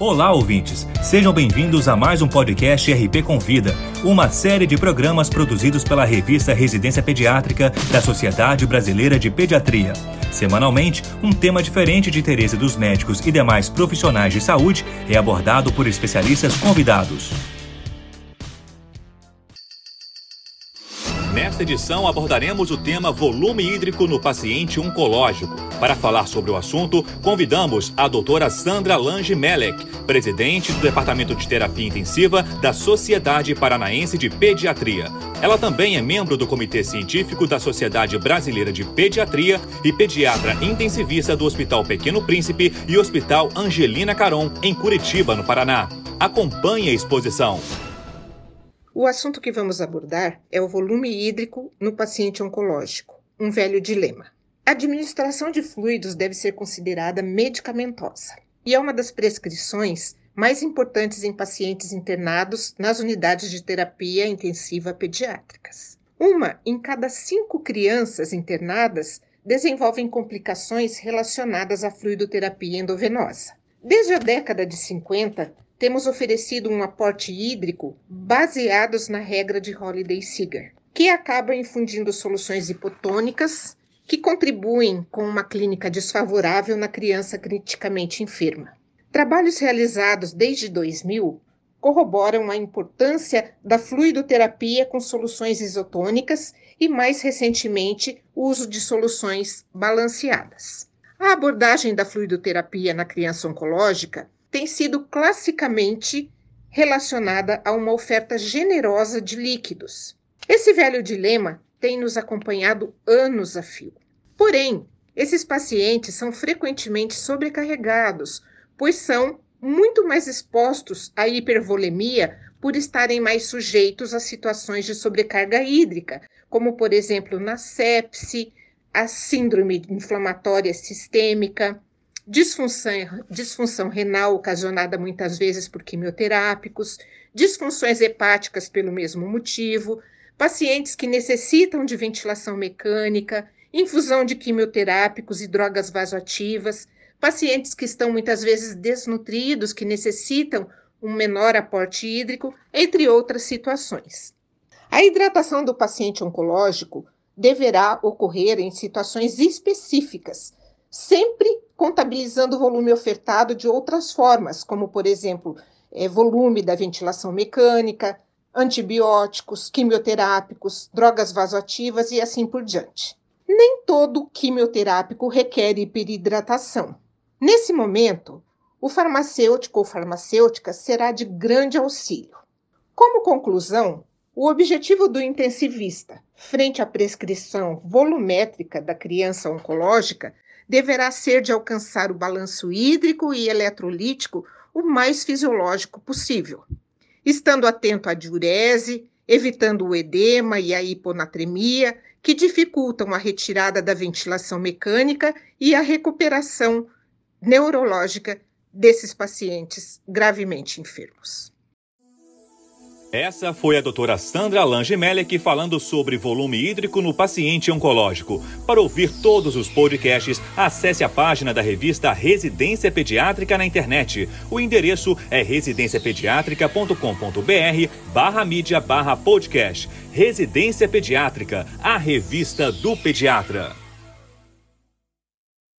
Olá, ouvintes! Sejam bem-vindos a mais um podcast RP Convida, uma série de programas produzidos pela revista Residência Pediátrica da Sociedade Brasileira de Pediatria. Semanalmente, um tema diferente de interesse dos médicos e demais profissionais de saúde é abordado por especialistas convidados. Nesta edição abordaremos o tema volume hídrico no paciente oncológico. Para falar sobre o assunto, convidamos a doutora Sandra Lange Melek, presidente do Departamento de Terapia Intensiva da Sociedade Paranaense de Pediatria. Ela também é membro do Comitê Científico da Sociedade Brasileira de Pediatria e pediatra intensivista do Hospital Pequeno Príncipe e Hospital Angelina Caron, em Curitiba, no Paraná. Acompanhe a exposição. O assunto que vamos abordar é o volume hídrico no paciente oncológico, um velho dilema. A administração de fluidos deve ser considerada medicamentosa e é uma das prescrições mais importantes em pacientes internados nas unidades de terapia intensiva pediátricas. Uma em cada cinco crianças internadas desenvolvem complicações relacionadas à fluidoterapia endovenosa. Desde a década de 50, temos oferecido um aporte hídrico baseados na regra de Holiday-Seeger, que acaba infundindo soluções hipotônicas que contribuem com uma clínica desfavorável na criança criticamente enferma. Trabalhos realizados desde 2000 corroboram a importância da fluidoterapia com soluções isotônicas e, mais recentemente, o uso de soluções balanceadas. A abordagem da fluidoterapia na criança oncológica tem sido classicamente relacionada a uma oferta generosa de líquidos. Esse velho dilema tem nos acompanhado anos a fio. Porém, esses pacientes são frequentemente sobrecarregados, pois são muito mais expostos à hipervolemia por estarem mais sujeitos a situações de sobrecarga hídrica, como por exemplo na sepse, a síndrome inflamatória sistêmica, disfunção, disfunção renal ocasionada muitas vezes por quimioterápicos, disfunções hepáticas pelo mesmo motivo, pacientes que necessitam de ventilação mecânica, infusão de quimioterápicos e drogas vasoativas, pacientes que estão muitas vezes desnutridos, que necessitam um menor aporte hídrico, entre outras situações. A hidratação do paciente oncológico deverá ocorrer em situações específicas, sempre contabilizando o volume ofertado de outras formas, como, por exemplo, é, volume da ventilação mecânica, antibióticos, quimioterápicos, drogas vasoativas e assim por diante. Nem todo quimioterápico requer hiperidratação. Nesse momento, o farmacêutico ou farmacêutica será de grande auxílio. Como conclusão, o objetivo do intensivista, frente à prescrição volumétrica da criança oncológica, deverá ser de alcançar o balanço hídrico e eletrolítico o mais fisiológico possível, estando atento à diurese, evitando o edema e a hiponatremia, que dificultam a retirada da ventilação mecânica e a recuperação neurológica desses pacientes gravemente enfermos. Essa foi a doutora Sandra Lange Melek falando sobre volume hídrico no paciente oncológico. Para ouvir todos os podcasts, acesse a página da revista Residência Pediátrica na internet. O endereço é residenciapediatrica.com.br barra mídia barra podcast. Residência Pediátrica, a revista do pediatra.